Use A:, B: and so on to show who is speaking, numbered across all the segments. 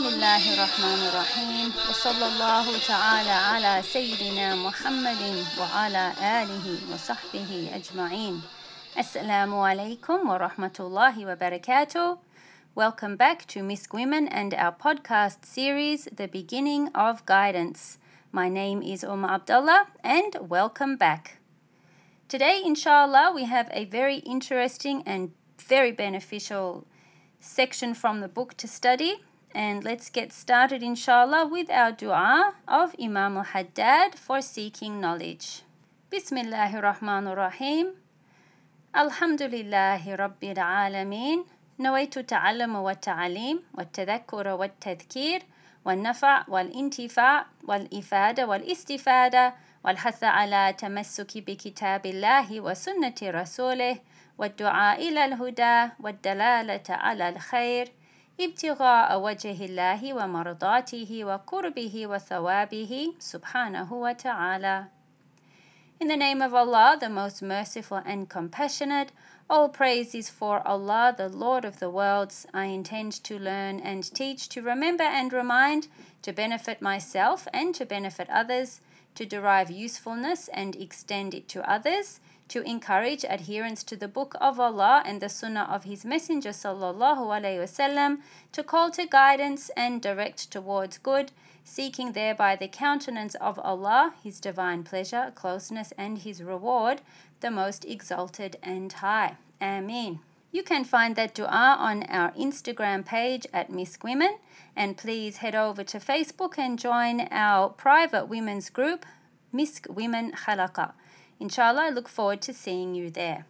A: بسم الله الرحمن الرحيم وصلى الله تعالى على سيدنا محمد وعلى آله وصحبه أجمعين السلام عليكم ورحمة الله وبركاته Welcome back to Misk Women and our podcast series The Beginning of Guidance. My name is Umma Abdullah and welcome back. Today inshallah we have a very interesting and very beneficial section from the book to study And let's get started, inshallah, with our dua of Imam al Haddad for seeking knowledge. Bismillahir Rahmanir Rahim. Alhamdulillahi Rabbil Alameen. نويت التعلم والتعليم والتذكر والتذكير والنفع والانتفاع والإفادة والاستفادة والحث على تمسك بكتاب الله وسنة رسوله والدعاء إلى الهدى والدلالة على الخير ابتغاء وجه الله ومرضاته وقربه وثوابه سبحانه وتعالى In the name of Allah, the most merciful and compassionate, all praise is for Allah, the Lord of the worlds. I intend to learn and teach, to remember and remind, to benefit myself and to benefit others, to derive usefulness and extend it to others, to encourage adherence to the book of Allah and the sunnah of His Messenger wasallam, to call to guidance and direct towards good, seeking thereby the countenance of Allah, His divine pleasure, closeness, and His reward, the most exalted and high. Ameen. You can find that dua on our Instagram page at Misk Women, and please head over to Facebook and join our private women's group, Misk Women Khalaqa. Inshallah, I look forward to seeing you there.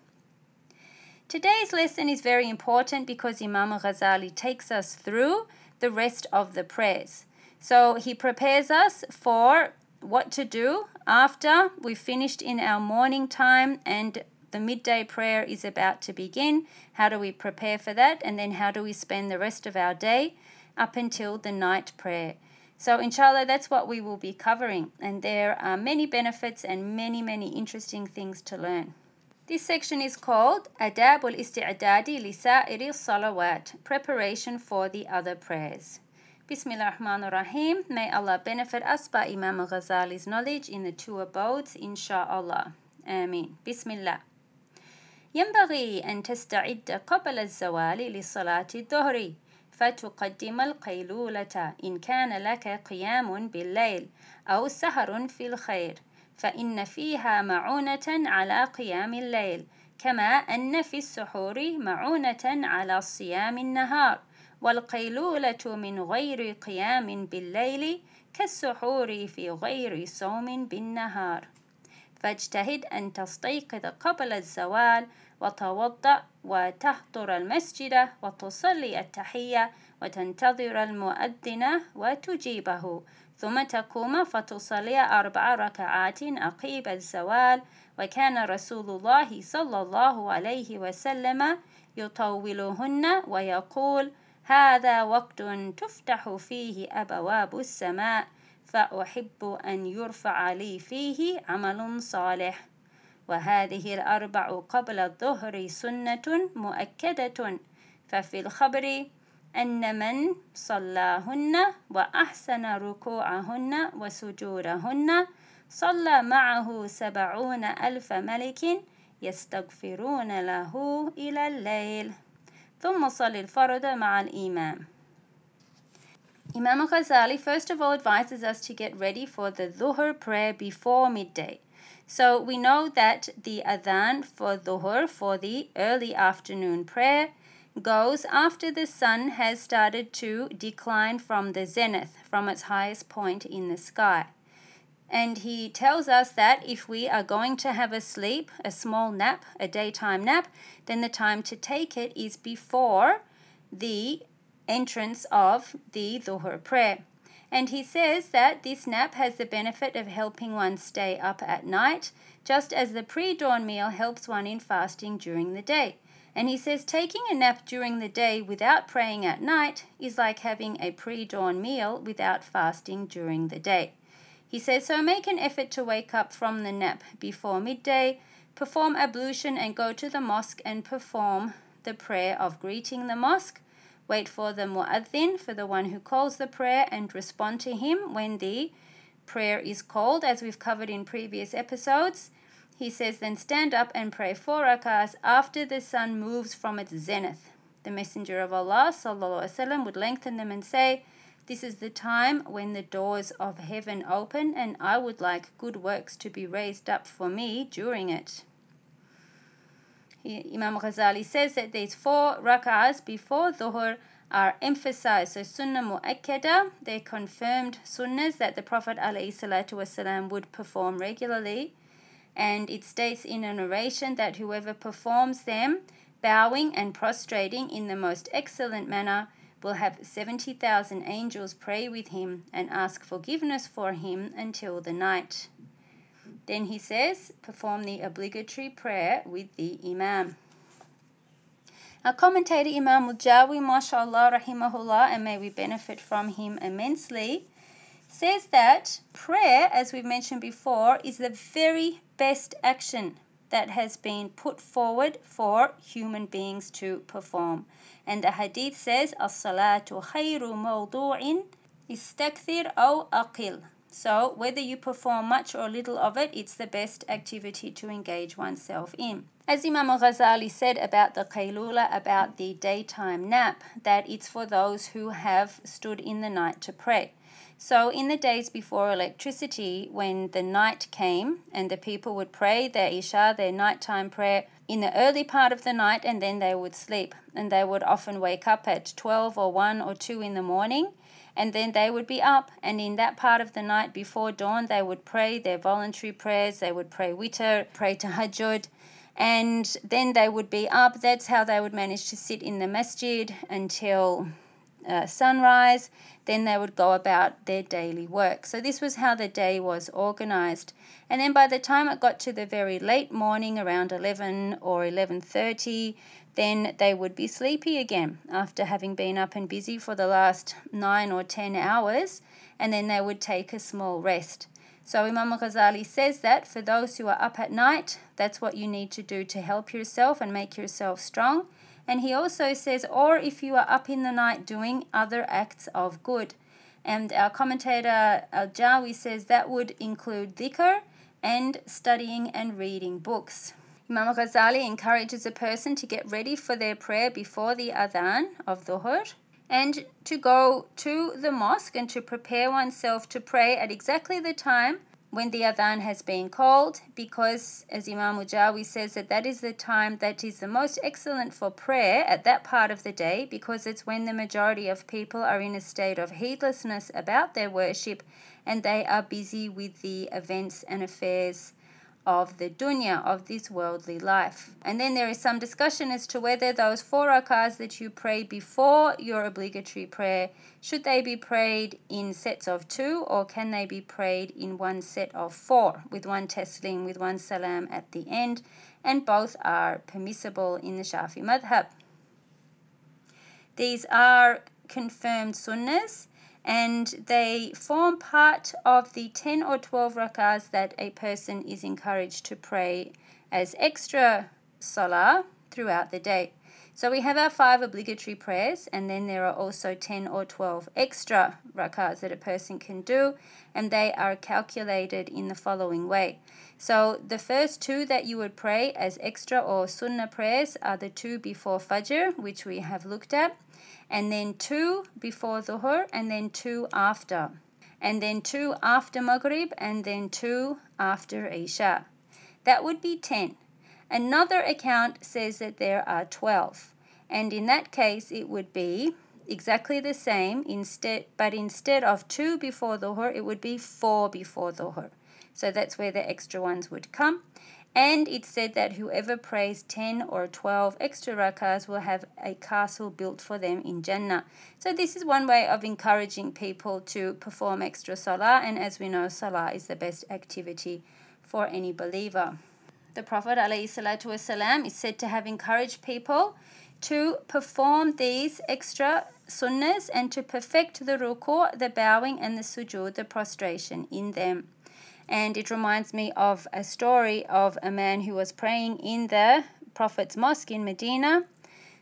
A: Today's lesson is very important because Imam Ghazali takes us through the rest of the prayers. So he prepares us for what to do after we've finished in our morning time and the midday prayer is about to begin. How do we prepare for that? And then how do we spend the rest of our day up until the night prayer? So, inshallah, that's what we will be covering. And there are many benefits and many, many interesting things to learn. This section is called Adab al Isti'adadi li Sa'iri Salawat, preparation for the other prayers. Bismillah ar-Rahman ar-Rahim. May Allah benefit us by Imam Ghazali's knowledge in the two abodes, inshallah. Ameen. Bismillah. ينبغي أن تستعد قبل الزوال لصلاة الظهر فتقدم القيلولة إن كان لك قيام بالليل أو سهر في الخير فإن فيها معونة على قيام الليل كما أن في السحور معونة على صيام النهار والقيلولة من غير قيام بالليل كالسحور في غير صوم بالنهار. فاجتهد أن تستيقظ قبل الزوال وتوضأ وتحضر المسجد وتصلي التحية وتنتظر المؤذن وتجيبه. ثم تقوم فتصلي أربع ركعات عقيب الزوال. وكان رسول الله صلى الله عليه وسلم يطولهن ويقول هذا وقت تفتح فيه أبواب السماء فأحب أن يرفع لي فيه عمل صالح. وهذه الأربع قبل الظهر سنة مؤكدة. ففي الخبر أن من صلاهن وأحسن ركوعهن وسجودهن صلى معه سبعون ألف ملك يستغفرون له إلى الليل. ثم صل الفرد مع الإمام. Imam Ghazali first of all advises us to get ready for the Dhuhr prayer before midday. So we know that the adhan for Dhuhr, for the early afternoon prayer, goes after the sun has started to decline from the zenith, from its highest point in the sky. And he tells us that if we are going to have a sleep, a small nap, a daytime nap, then the time to take it is before the entrance of the Dhuhr prayer. And he says that this nap has the benefit of helping one stay up at night, just as the pre dawn meal helps one in fasting during the day. And he says taking a nap during the day without praying at night is like having a pre dawn meal without fasting during the day. He says so make an effort to wake up from the nap before midday, perform ablution and go to the mosque and perform the prayer of greeting the mosque Wait for the mu'adhin, for the one who calls the prayer, and respond to him when the prayer is called, as we've covered in previous episodes. He says, then stand up and pray four rakahs after the sun moves from its zenith. The Messenger of Allah وسلم, would lengthen them and say, This is the time when the doors of heaven open, and I would like good works to be raised up for me during it. Imam Ghazali says that these four rak'ahs before Dhuhr are emphasized. So Sunnah Mu'akkada, they're confirmed sunnahs that the Prophet ﷺ would perform regularly. And it states in a narration that whoever performs them bowing and prostrating in the most excellent manner, will have 70,000 angels pray with him and ask forgiveness for him until the night. Then he says, perform the obligatory prayer with the Imam. Our commentator Imam Mujawi, mashallah, rahimahullah, and may we benefit from him immensely, says that prayer, as we've mentioned before, is the very best action that has been put forward for human beings to perform. And the hadith says, As-salatu khayru mawdu'in istakthir aw aqil. So whether you perform much or little of it, it's the best activity to engage oneself in. As Imam Ghazali said about the qaylula, about the daytime nap, that it's for those who have stood in the night to pray. So, in the days before electricity, when the night came and the people would pray their Isha, their nighttime prayer, in the early part of the night, and then they would sleep. And they would often wake up at 12 or 1 or 2 in the morning, and then they would be up. And in that part of the night before dawn, they would pray their voluntary prayers, they would pray witr, pray tahajjud and then they would be up. That's how they would manage to sit in the masjid until uh, sunrise. Then they would go about their daily work. So this was how the day was organized. And then by the time it got to the very late morning, around 11 or 11:30, then they would be sleepy again after having been up and busy for the last 9 or 10 hours, and then they would take a small rest. So Imam Ghazali says that for those who are up at night, that's what you need to do to help yourself and make yourself strong. And he also says, or if you are up in the night doing other acts of good. And our commentator Al Jawi says that would include dhikr and studying and reading books. Imam Ghazali encourages a person to get ready for their prayer before the adhan of dhuhr and to go to the mosque and to prepare oneself to pray at exactly the time when the adhan has been called, because as Imam Mujawi says that that is the time that is the most excellent for prayer at that part of the day, because it's when the majority of people are in a state of heedlessness about their worship and they are busy with the events and affairs of the dunya, of this worldly life. And then there is some discussion as to whether those four rakahs that you pray before your obligatory prayer, should they be prayed in sets of two or can they be prayed in one set of four, with one taslim, with one salam at the end? And both are permissible in the Shafi madhab. These are confirmed sunnahs and they form part of the 10 or 12 rakahs that a person is encouraged to pray as extra salah throughout the day. So we have our five obligatory prayers, and then there are also 10 or 12 extra rakahs that a person can do, and they are calculated in the following way. So the first two that you would pray as extra or sunnah prayers are the two before Fajr, which we have looked at and then two before Dhuhr, and then two after, and then two after Maghrib, and then two after Isha. That would be 10. Another account says that there are 12, and in that case it would be exactly the same instead but instead of two before Dhuhr it would be four before Dhuhr. So that's where the extra ones would come. And it said that whoever prays 10 or 12 extra rakahs will have a castle built for them in Jannah. So, this is one way of encouraging people to perform extra salah. And as we know, salah is the best activity for any believer. The Prophet ﷺ is said to have encouraged people to perform these extra sunnahs and to perfect the ruku', the bowing, and the sujood, the prostration in them and it reminds me of a story of a man who was praying in the Prophet's mosque in Medina,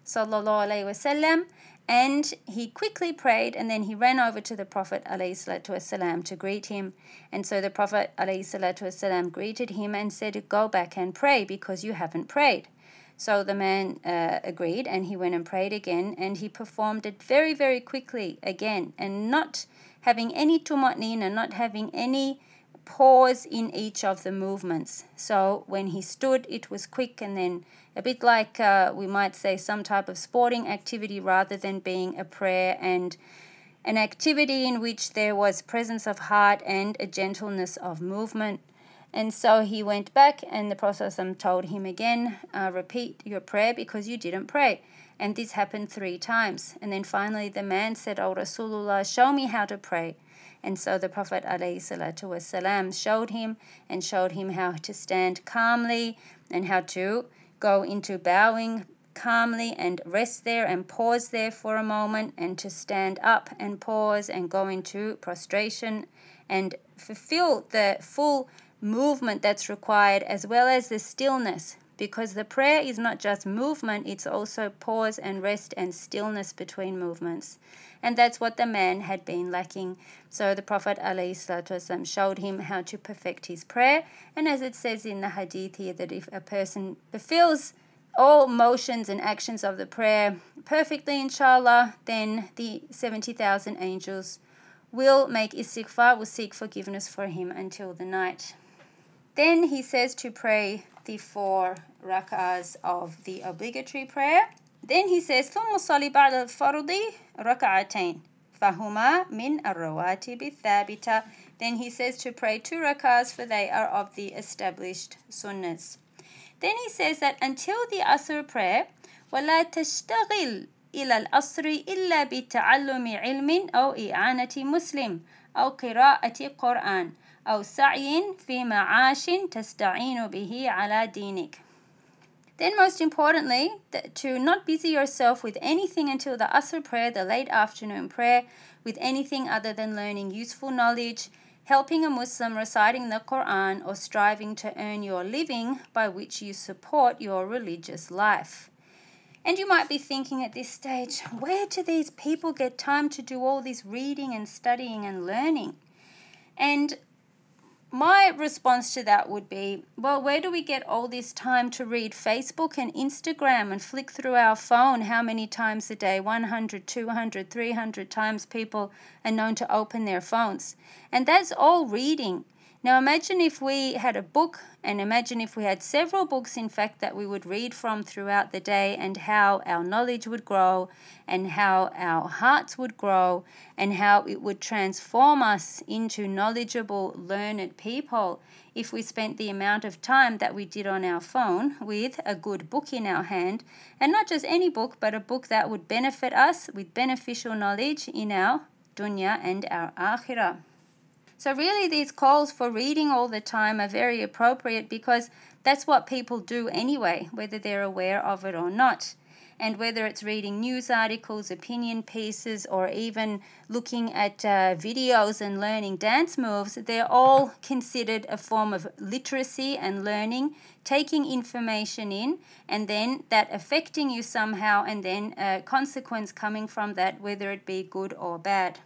A: sallallahu alaihi wasallam, And he quickly prayed and then he ran over to the Prophet والسلام, to greet him. And so the Prophet والسلام, greeted him and said, Go back and pray because you haven't prayed. So the man uh, agreed and he went and prayed again and he performed it very, very quickly again and not having any tumatnina, not having any pause in each of the movements. So when he stood, it was quick and then a bit like uh, we might say some type of sporting activity rather than being a prayer and an activity in which there was presence of heart and a gentleness of movement. And so he went back, and the Prophet told him again, uh, Repeat your prayer because you didn't pray. And this happened three times. And then finally the man said, Oh Rasulullah, show me how to pray. And so the Prophet ﷺ showed him and showed him how to stand calmly and how to go into bowing calmly and rest there and pause there for a moment and to stand up and pause and go into prostration and fulfill the full movement that's required as well as the stillness because the prayer is not just movement it's also pause and rest and stillness between movements. And that's what the man had been lacking. So the prophet ﷺ showed him how to perfect his prayer. And as it says in the hadith here that if a person fulfills all motions and actions of the prayer perfectly inshallah then the 70,000 angels will make istighfar will seek forgiveness for him until the night then he says to pray the four rak'ahs of the obligatory prayer. Then he says, ثم صلي بعد الفرض ركعتين فهما من الرواتب الثابتة. Then he says to pray two rak'ahs for they are of the established sunnahs. Then he says that until the Asr prayer, ولا تشتغل إلى الأصر إلا بتعلم علم أو إعانة مسلم أو قراءة قرآن أو سعي في معاش تستعين به على دينك. Then, most importantly, to not busy yourself with anything until the Asr prayer, the late afternoon prayer, with anything other than learning useful knowledge, helping a Muslim reciting the Quran, or striving to earn your living by which you support your religious life. And you might be thinking at this stage, where do these people get time to do all this reading and studying and learning? And my response to that would be well, where do we get all this time to read Facebook and Instagram and flick through our phone? How many times a day? 100, 200, 300 times people are known to open their phones. And that's all reading. Now imagine if we had a book, and imagine if we had several books, in fact, that we would read from throughout the day, and how our knowledge would grow, and how our hearts would grow, and how it would transform us into knowledgeable, learned people if we spent the amount of time that we did on our phone with a good book in our hand, and not just any book, but a book that would benefit us with beneficial knowledge in our dunya and our akhirah. So, really, these calls for reading all the time are very appropriate because that's what people do anyway, whether they're aware of it or not. And whether it's reading news articles, opinion pieces, or even looking at uh, videos and learning dance moves, they're all considered a form of literacy and learning, taking information in, and then that affecting you somehow, and then a consequence coming from that, whether it be good or bad.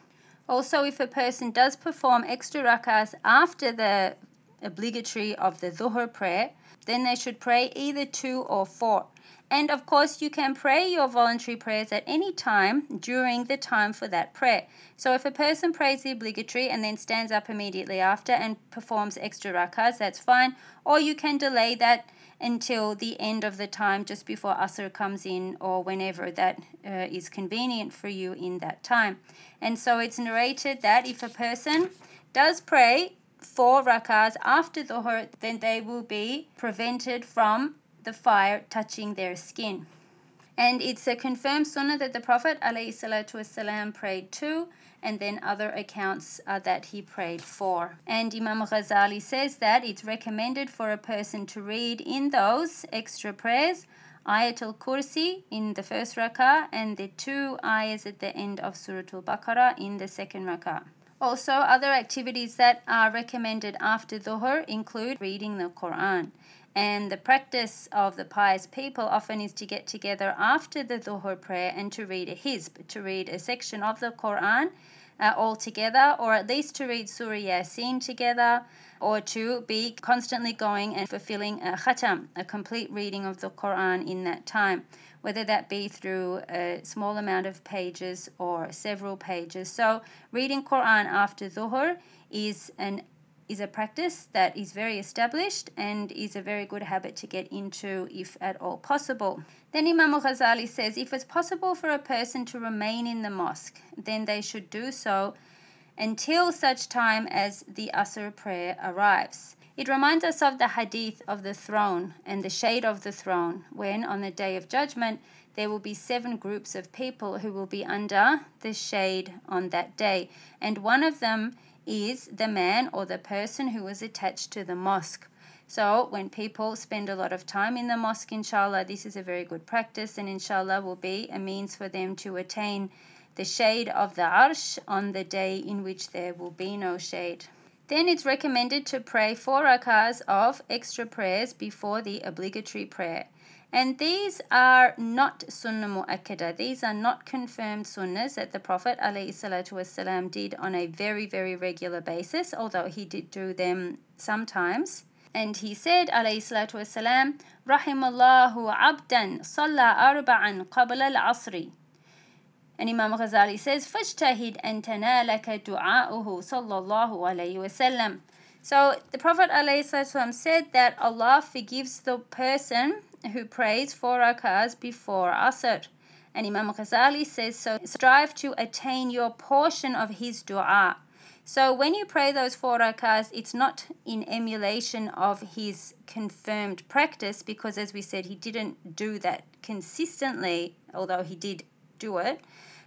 A: Also, if a person does perform extra rakahs after the obligatory of the dhuhr prayer, then they should pray either two or four. And of course, you can pray your voluntary prayers at any time during the time for that prayer. So, if a person prays the obligatory and then stands up immediately after and performs extra rakahs, that's fine. Or you can delay that until the end of the time just before Asr comes in or whenever that uh, is convenient for you in that time. And so it's narrated that if a person does pray four rakahs after the dhuhr, then they will be prevented from the fire touching their skin. And it's a confirmed sunnah that the Prophet ﷺ prayed two and then other accounts uh, that he prayed for. And Imam Ghazali says that it's recommended for a person to read in those extra prayers Ayatul Kursi in the first rakah and the two ayahs at the end of Surah Al Baqarah in the second rakah. Also, other activities that are recommended after Dhuhr include reading the Quran. And the practice of the pious people often is to get together after the Dhuhr prayer and to read a hizb, to read a section of the Quran uh, all together, or at least to read Surah Yasin together, or to be constantly going and fulfilling a khatam, a complete reading of the Quran in that time, whether that be through a small amount of pages or several pages. So, reading Quran after Dhuhr is an is a practice that is very established and is a very good habit to get into if at all possible. Then Imam Ghazali says if it's possible for a person to remain in the mosque, then they should do so until such time as the Asr prayer arrives. It reminds us of the hadith of the throne and the shade of the throne, when on the day of judgment there will be seven groups of people who will be under the shade on that day, and one of them is the man or the person who was attached to the mosque. So, when people spend a lot of time in the mosque, inshallah, this is a very good practice, and inshallah will be a means for them to attain the shade of the arsh on the day in which there will be no shade. Then it's recommended to pray four rakahs of extra prayers before the obligatory prayer. And these are not sunnah mu'akkadah. These are not confirmed sunnahs that the Prophet والسلام, did on a very, very regular basis, although he did do them sometimes. And he said, alayhi salatu wasalam, Rahimallahu abdan salla arba'an qabla al-asri. And Imam Ghazali says, "Fajtahid أَن تَنَالَكَ دُعَاؤُهُ صَلَّى alayhi عَلَيْهِ So the Prophet ﷺ said that Allah forgives the person who prays four rakahs before Asr. And Imam Ghazali says, so strive to attain your portion of his dua. So when you pray those four rakahs, it's not in emulation of his confirmed practice because, as we said, he didn't do that consistently, although he did do it.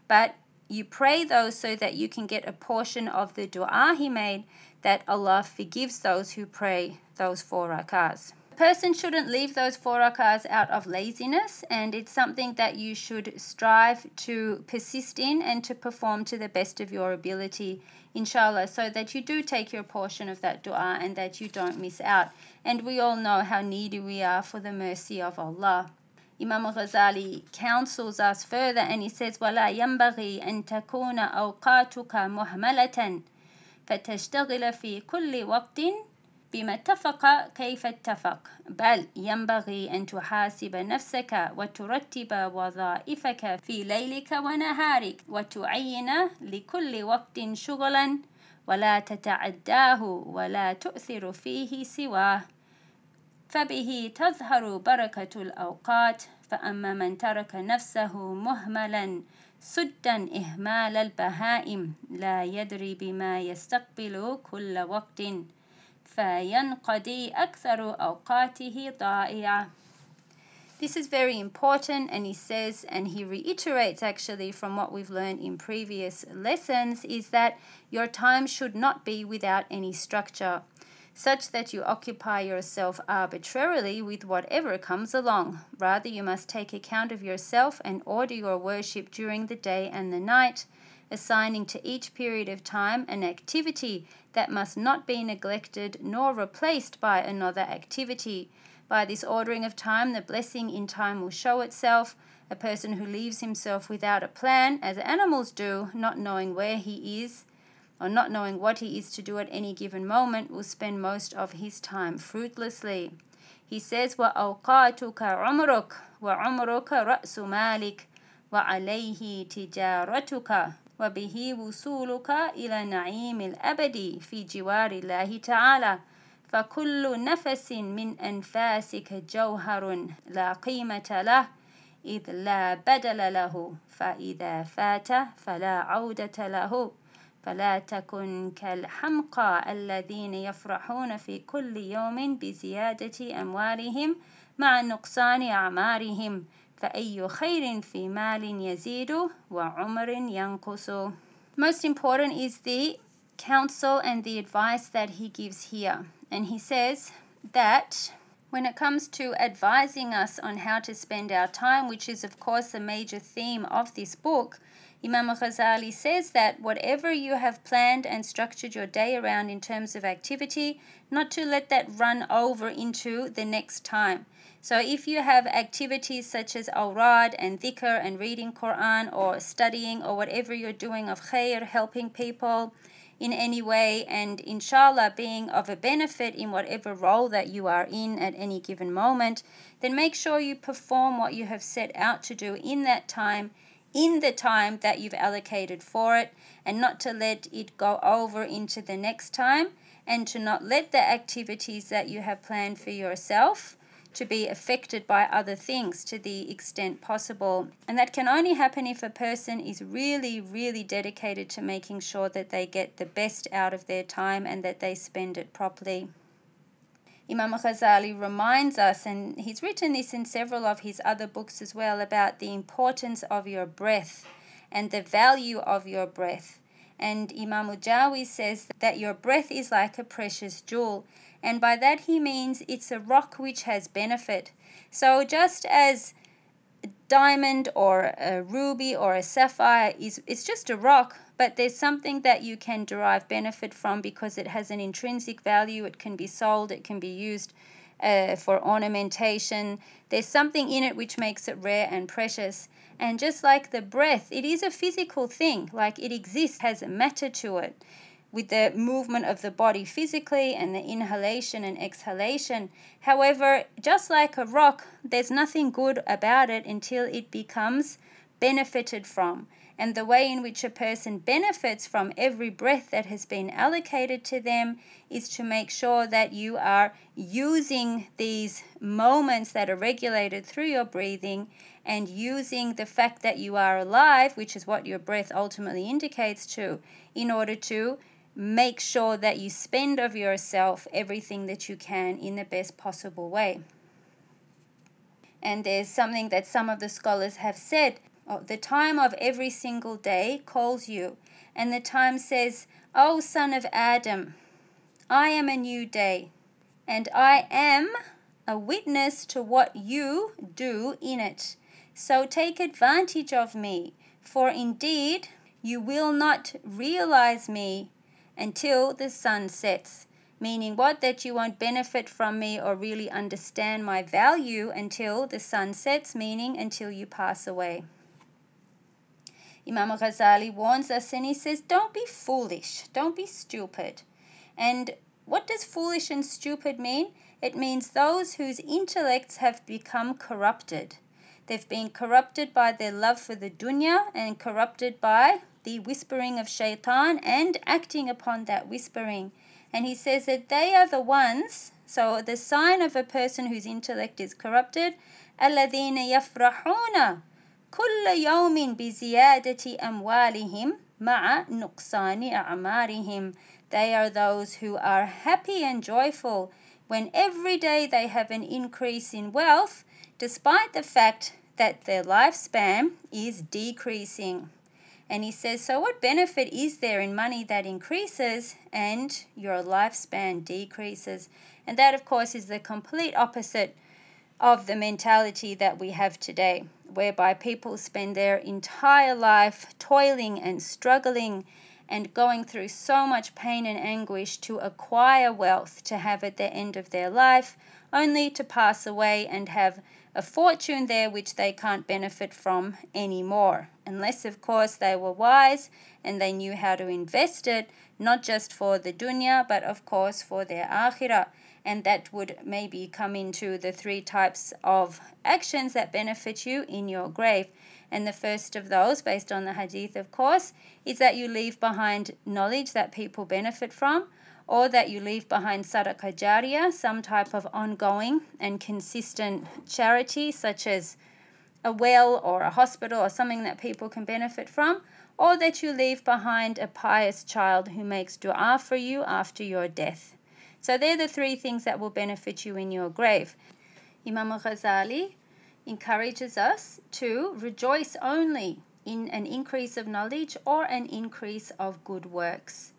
A: But you pray those so that you can get a portion of the dua he made that Allah forgives those who pray those four rakahs person shouldn't leave those four rakahs out of laziness, and it's something that you should strive to persist in and to perform to the best of your ability, inshallah, so that you do take your portion of that dua and that you don't miss out. And we all know how needy we are for the mercy of Allah. Imam Ghazali counsels us further and he says, وَلَا يَنبغي أن تكون أوقاتك مهملة فتشتغل في كل وقت بما اتفق كيف اتفق؟ بل ينبغي أن تحاسب نفسك وترتب وظائفك في ليلك ونهارك وتعين لكل وقت شغلا ولا تتعداه ولا تؤثر فيه سواه. فبه تظهر بركة الأوقات فأما من ترك نفسه مهملا سدا إهمال البهائم. لا يدري بما يستقبل كل وقت. فينقضي أكثر أوقاته ضائعة this is very important, and he says, and he reiterates actually from what we've learned in previous lessons, is that your time should not be without any structure, such that you occupy yourself arbitrarily with whatever comes along. Rather, you must take account of yourself and order your worship during the day and the night assigning to each period of time an activity that must not be neglected nor replaced by another activity. By this ordering of time, the blessing in time will show itself. A person who leaves himself without a plan, as animals do, not knowing where he is, or not knowing what he is to do at any given moment, will spend most of his time fruitlessly. He says, وَأَوْقَاتُكَ عُمْرُكَ وَعُمْرُكَ رَأْسُ مَالِكَ وَعَلَيْهِ تِجَارَتُكَ وبه وصولك إلى نعيم الأبد في جوار الله تعالى. فكل نفس من أنفاسك جوهر لا قيمة له إذ لا بدل له فإذا فات فلا عودة له. فلا تكن كالحمقى الذين يفرحون في كل يوم بزيادة أموالهم مع نقصان أعمارهم. فأي خير في مال يزيد وعمر ينقص Most important is the counsel and the advice that he gives here. And he says that when it comes to advising us on how to spend our time, which is, of course, a major theme of this book, Imam Ghazali says that whatever you have planned and structured your day around in terms of activity, not to let that run over into the next time. So if you have activities such as awrad and dhikr and reading Quran or studying or whatever you're doing of khair, helping people in any way and inshallah being of a benefit in whatever role that you are in at any given moment, then make sure you perform what you have set out to do in that time in the time that you've allocated for it and not to let it go over into the next time and to not let the activities that you have planned for yourself to be affected by other things to the extent possible. And that can only happen if a person is really, really dedicated to making sure that they get the best out of their time and that they spend it properly. Imam Ghazali reminds us, and he's written this in several of his other books as well, about the importance of your breath and the value of your breath. And Imam Ujawi says that your breath is like a precious jewel, and by that he means it's a rock which has benefit. So just as a diamond or a ruby or a sapphire is it's just a rock, but there's something that you can derive benefit from because it has an intrinsic value. It can be sold, it can be used uh, for ornamentation. There's something in it which makes it rare and precious. And just like the breath, it is a physical thing, like it exists, has matter to it with the movement of the body physically and the inhalation and exhalation. However, just like a rock, there's nothing good about it until it becomes benefited from and the way in which a person benefits from every breath that has been allocated to them is to make sure that you are using these moments that are regulated through your breathing and using the fact that you are alive, which is what your breath ultimately indicates to, in order to make sure that you spend of yourself everything that you can in the best possible way. And there's something that some of the scholars have said Oh, the time of every single day calls you, and the time says, O son of Adam, I am a new day, and I am a witness to what you do in it. So take advantage of me, for indeed you will not realize me until the sun sets. Meaning, what? That you won't benefit from me or really understand my value until the sun sets, meaning until you pass away. Imam Ghazali warns us and he says, Don't be foolish, don't be stupid. And what does foolish and stupid mean? It means those whose intellects have become corrupted. They've been corrupted by their love for the dunya and corrupted by the whispering of shaitan and acting upon that whispering. And he says that they are the ones, so the sign of a person whose intellect is corrupted, الَّذِينَ يَفْرَحُونَ كل يوم بزيادة أموالهم مع نقصان أعمارهم They are those who are happy and joyful when every day they have an increase in wealth despite the fact that their lifespan is decreasing. And he says, So, what benefit is there in money that increases and your lifespan decreases? And that, of course, is the complete opposite of the mentality that we have today whereby people spend their entire life toiling and struggling and going through so much pain and anguish to acquire wealth to have at the end of their life, only to pass away and have a fortune there which they can't benefit from anymore. Unless, of course, they were wise and they knew how to invest it, not just for the dunya, but of course for their akhirah and that would maybe come into the three types of actions that benefit you in your grave. And the first of those, based on the hadith, of course, is that you leave behind knowledge that people benefit from, or that you leave behind sadaqah jariyah, some type of ongoing and consistent charity, such as a well or a hospital or something that people can benefit from, or that you leave behind a pious child who makes dua for you after your death. So they're the three things that will benefit you in your grave. Imam Ghazali encourages us to rejoice only in an increase of knowledge or an increase of good works.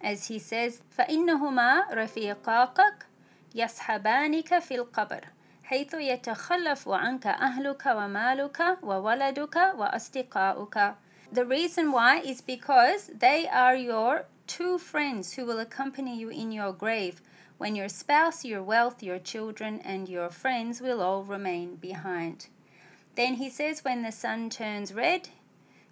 A: As he says, فإنهما رفيقاك يصحبانك في القبر حيث يتخلف عنك أهلك ومالك وولدك وأصدقاؤك the reason why is because they are your two friends who will accompany you in your grave when your spouse, your wealth, your children, and your friends will all remain behind. Then he says, when the sun turns red,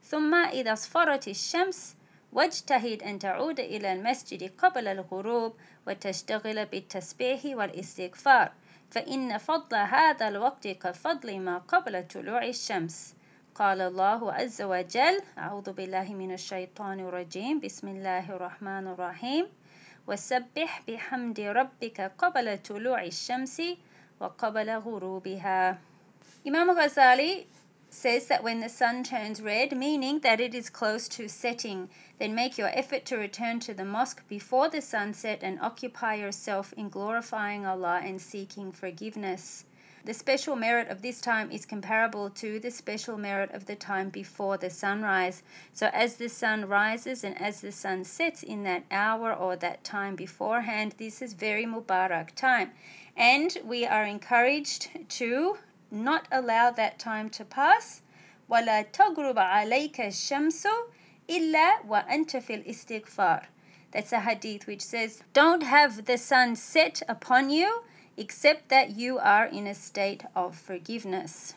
A: ثم إذا اصفرت الشمس واجتهد أن تعود إلى المسجد قبل الغروب وتشتغل بالتسبيح والاستغفار فإن فضل هذا الوقت كفضل ما قبل طلوع الشمس قال الله عز وجل أعوذ بالله من الشيطان الرجيم بسم الله الرحمن الرحيم وسبح بحمد ربك قبل طلوع الشمس وقبل غروبها Imam Ghazali says that when the sun turns red, meaning that it is close to setting, then make your effort to return to the mosque before the sunset and occupy yourself in glorifying Allah and seeking forgiveness. The special merit of this time is comparable to the special merit of the time before the sunrise. So, as the sun rises and as the sun sets in that hour or that time beforehand, this is very Mubarak time. And we are encouraged to not allow that time to pass. ولا تغرب عليك الشمس إلا وأنت في الاستغفار. That's a hadith which says, Don't have the sun set upon you except that you are in a state of forgiveness.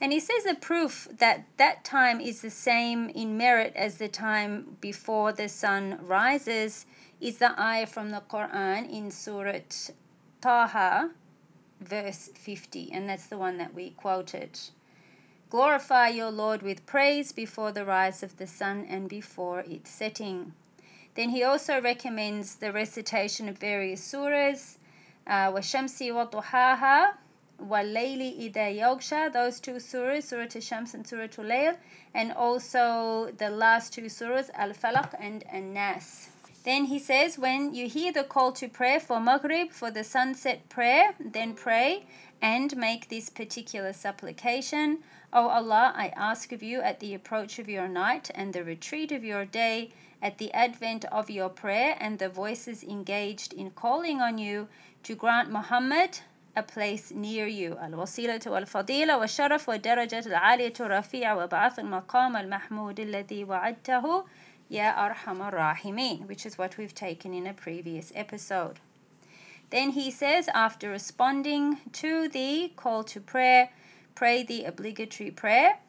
A: And he says a proof that that time is the same in merit as the time before the sun rises is the ayah from the Quran in Surah Taha, verse 50, and that's the one that we quoted. Glorify your Lord with praise before the rise of the sun and before its setting. Then he also recommends the recitation of various surahs وَالشَّمْسِ وَضُحَاهَا وَاللَّيْلِ إِذَا يَغْشَى Those two surahs, Surah Al-Shams and Surah Al-Layl, and also the last two surahs, Al-Falaq and An-Nas. Then he says, when you hear the call to prayer for Maghrib, for the sunset prayer, then pray and make this particular supplication. O Allah, I ask of you at the approach of your night and the retreat of your day, at the advent of your prayer and the voices engaged in calling on you, to grant Muhammad a place near you الوسيلة والفضيلة والشرف والدرجة العالية الرفيعة وبعث المقام المحمود الذي وعدته يا أرحم الراحمين which is what we've taken in a previous episode. Then he says after responding to the call to prayer, pray the obligatory prayer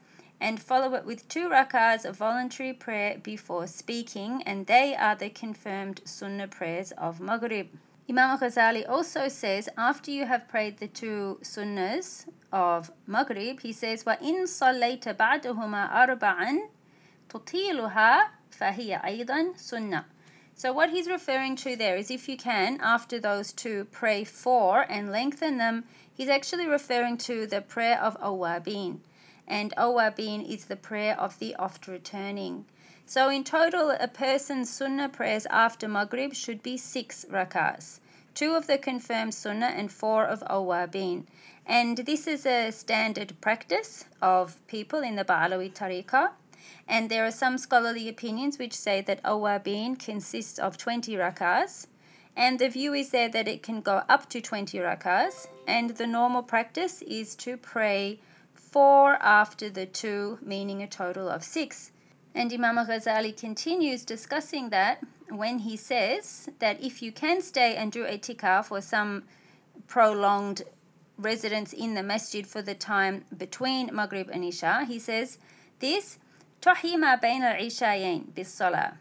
A: and follow it with two rakahs of voluntary prayer before speaking and they are the confirmed sunnah prayers of Maghrib. Imam Ghazali also says after you have prayed the two sunnahs of Maghrib, he says, وَإِن صَلَّيْتَ بَعْدَهُمَا أَرْبَعًا تُطِيلُهَا فَهِيَ أَيْضًا سُنَّةٌ so what he's referring to there is if you can, after those two, pray four and lengthen them, he's actually referring to the prayer of Awabin. And Awabin is the prayer of the oft returning. So in total, a person's sunnah prayers after Maghrib should be six rakahs. Two of the confirmed sunnah and four of awabin. And this is a standard practice of people in the Ba'alawi tariqah. And there are some scholarly opinions which say that awabin consists of 20 rakahs. And the view is there that it can go up to 20 rakahs. And the normal practice is to pray four after the two, meaning a total of six. And Imam Ghazali continues discussing that when he says that if you can stay and do itikaf for some prolonged residence in the masjid for the time between Maghrib and Isha, he says this تحيي ما بين العشاءين بالصلاة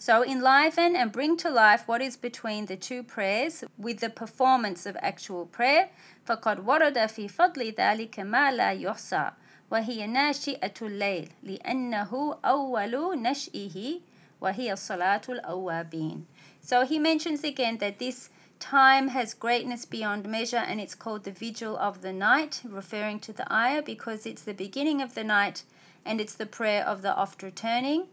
A: so enliven and bring to life what is between the two prayers with the performance of actual prayer. فقد ورد في فضل ذلك ما لا يحصى وهي ناشئة الليل لأنه أول نشئه وهي صلاة الأوابين. So he mentions again that this time has greatness beyond measure and it's called the vigil of the night, referring to the ayah because it's the beginning of the night and it's the prayer of the oft returning.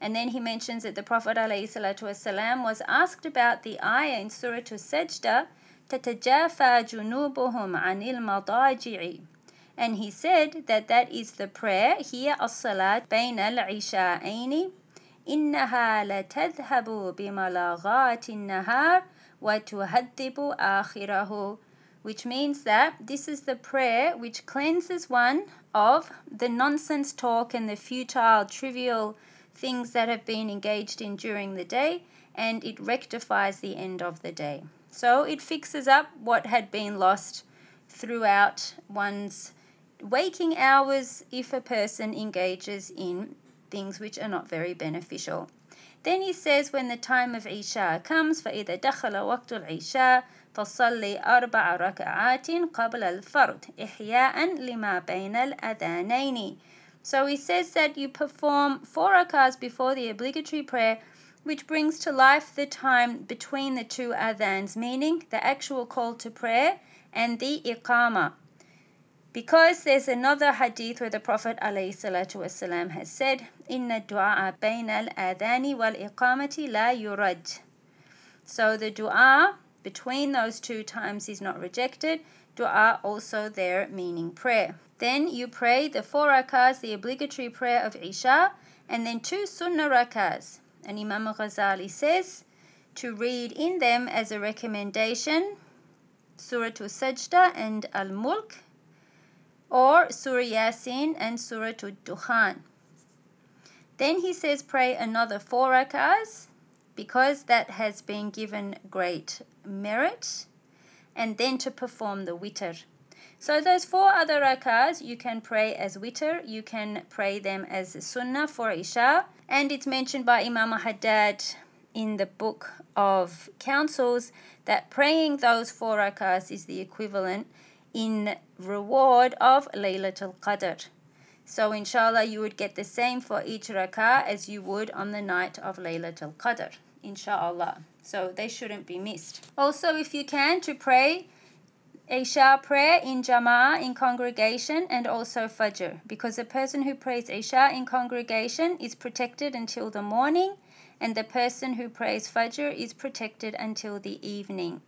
A: And then he mentions that the Prophet ﷺ was asked about the ayah in Surah Al-Sajda, تتجافى جنوبهم عن المضاجع and he said that that is the prayer here الصلاة بين العشاءين إنها لتذهب بملاغات النهار وتهذب آخره which means that this is the prayer which cleanses one of the nonsense talk and the futile, trivial things that have been engaged in during the day, and it rectifies the end of the day. So it fixes up what had been lost throughout one's waking hours if a person engages in things which are not very beneficial. Then he says, when the time of Isha comes, فإذا دخل وقت العشاء فصلي أربع ركعات قبل الفرد إحياء لما بين الأذانين. So he says that you perform four rakahs before the obligatory prayer, which brings to life the time between the two adhans, meaning the actual call to prayer and the iqama. Because there's another hadith where the Prophet ﷺ has said, Inna du'a bain al adani wal iqamati la. So the dua between those two times is not rejected. Dua also there meaning prayer. Then you pray the four rakahs, the obligatory prayer of Isha, and then two sunnah rakahs. And Imam Ghazali says to read in them as a recommendation Surah Al-Sajda and Al-Mulk or Surah Yasin and Surah Dukhan. Then he says pray another four rakahs because that has been given great merit and then to perform the witr. So those four other rakahs you can pray as witr, you can pray them as sunnah for Isha, and it's mentioned by Imam Haddad in the book of counsels that praying those four rakahs is the equivalent in reward of Laylatul Qadr. So inshallah you would get the same for each rakah as you would on the night of Laylatul Qadr. Inshallah. So they shouldn't be missed. Also if you can to pray Isha prayer in Jama'ah in congregation and also Fajr because a person who prays Isha in congregation is protected until the morning and the person who prays Fajr is protected until the evening.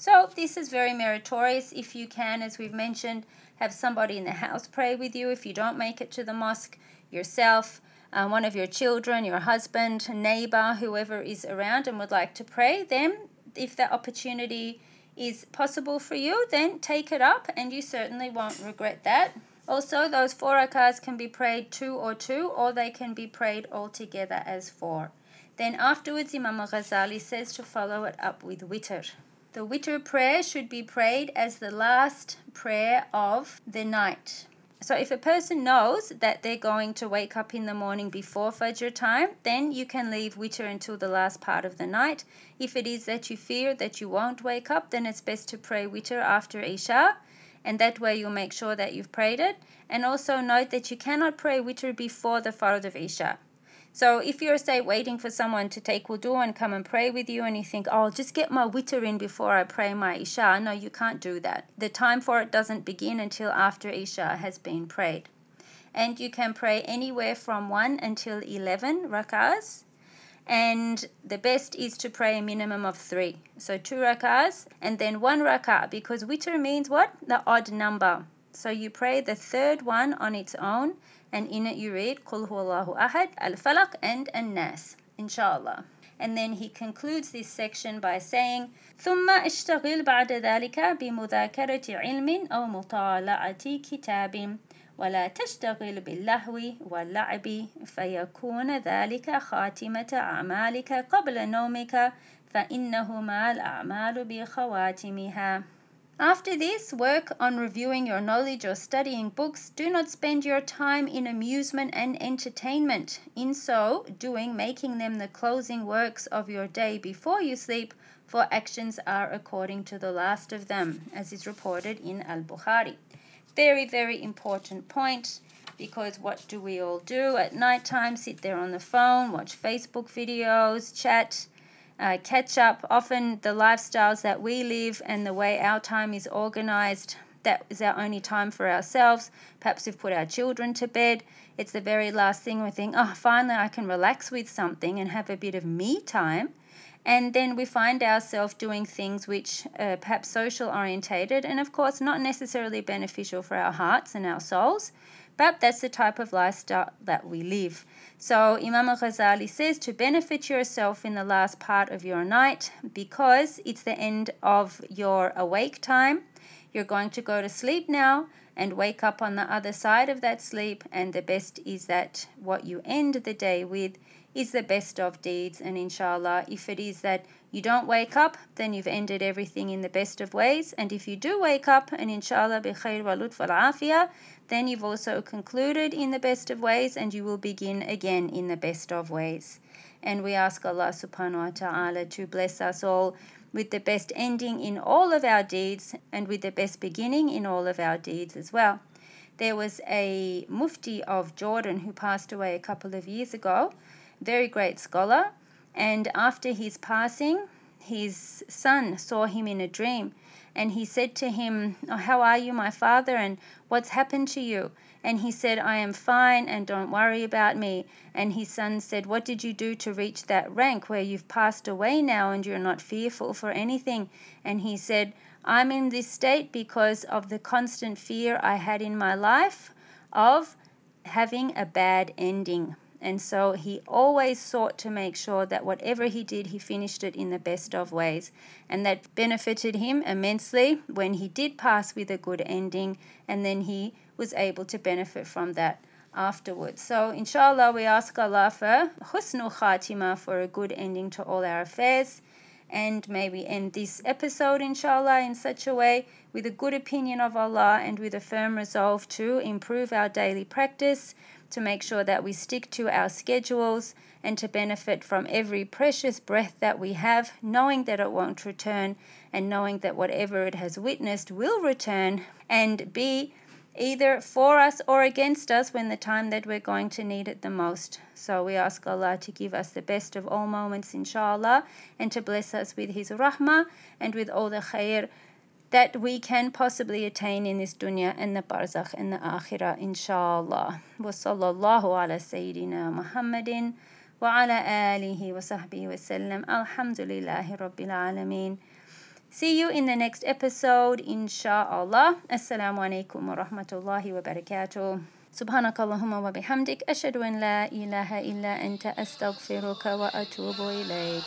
A: So this is very meritorious if you can, as we've mentioned, have somebody in the house pray with you if you don't make it to the mosque yourself. Uh, one of your children, your husband, neighbor, whoever is around and would like to pray, then if that opportunity is possible for you, then take it up and you certainly won't regret that. Also, those four rakahs can be prayed two or two, or they can be prayed all together as four. Then afterwards, Imam Ghazali says to follow it up with witr. The witr prayer should be prayed as the last prayer of the night. So if a person knows that they're going to wake up in the morning before Fajr time, then you can leave witr until the last part of the night. If it is that you fear that you won't wake up, then it's best to pray witr after Isha, and that way you'll make sure that you've prayed it. And also note that you cannot pray witr before the Fard of Isha. So if you're, say, waiting for someone to take wudu and come and pray with you, and you think, oh, I'll just get my witr in before I pray my Isha, no, you can't do that. The time for it doesn't begin until after Isha has been prayed. And you can pray anywhere from 1 until 11 rakahs. And the best is to pray a minimum of three. So two rakahs and then one rakah because witr means what? The odd number. So you pray the third one on its own and in it you read Qul Huwallahu Ahad, Al Falaq, and An Nas, inshallah. And then he concludes this section by saying, ثم اشتغل بعد ذلك بمذاكرة علم أو مطالعة كتاب ولا تشتغل باللهو واللعب فيكون ذلك خاتمة أعمالك قبل نومك فإنهما الأعمال بخواتمها after this, work on reviewing your knowledge or studying books. Do not spend your time in amusement and entertainment. In so doing, making them the closing works of your day before you sleep, for actions are according to the last of them, as is reported in Al Bukhari. Very, very important point because what do we all do at night time? Sit there on the phone, watch Facebook videos, chat uh, catch up. Often, the lifestyles that we live and the way our time is organized, that is our only time for ourselves. Perhaps we've put our children to bed. It's the very last thing we think, oh, finally I can relax with something and have a bit of me time. and then we find ourselves doing things which are perhaps social orientated and of course not necessarily beneficial for our hearts and our souls but that's the type of lifestyle that we live. So imam al ghazali says to benefit yourself in the last part of your night because it's the end of your awake time. You're going to go to sleep now and wake up on the other side of that sleep. And the best is that what you end the day with is the best of deeds. And inshallah, if it is that you don't wake up, then you've ended everything in the best of ways. And if you do wake up, and inshallah, bi khair wa lutf al then you've also concluded in the best of ways and you will begin again in the best of ways. And we ask Allah subhanahu wa ta'ala to bless us all with the best ending in all of our deeds and with the best beginning in all of our deeds as well. There was a mufti of Jordan who passed away a couple of years ago very great scholar. And after his passing, his son saw him in a dream and he said to him, oh, How are you, my father, and what's happened to you? And he said, I am fine and don't worry about me. And his son said, What did you do to reach that rank where you've passed away now and you're not fearful for anything? And he said, I'm in this state because of the constant fear I had in my life of having a bad ending. And so he always sought to make sure that whatever he did, he finished it in the best of ways. And that benefited him immensely when he did pass with a good ending, and then he was able to benefit from that afterwards. So, inshallah, we ask Allah for husnul khatima, for a good ending to all our affairs. And may we end this episode, inshallah, in such a way with a good opinion of Allah and with a firm resolve to improve our daily practice to make sure that we stick to our schedules and to benefit from every precious breath that we have, knowing that it won't return and knowing that whatever it has witnessed will return and be either for us or against us when the time that we're going to need it the most. So we ask Allah to give us the best of all moments, inshallah, and to bless us with His rahmah and with all the khair that we can possibly attain in this dunya and the barzakh and the akhirah, inshallah. Wa sallallahu ala Sayyidina Muhammadin wa ala alihi wa sahbihi wa sallam. Alhamdulillahi Rabbil Alameen. See you in the next episode, inshallah. Assalamu alaikum wa rahmatullahi wa barakatuh. سبحانك اللهم وبحمدك أشهد أن لا إله إلا أنت أستغفرك وأتوب إليك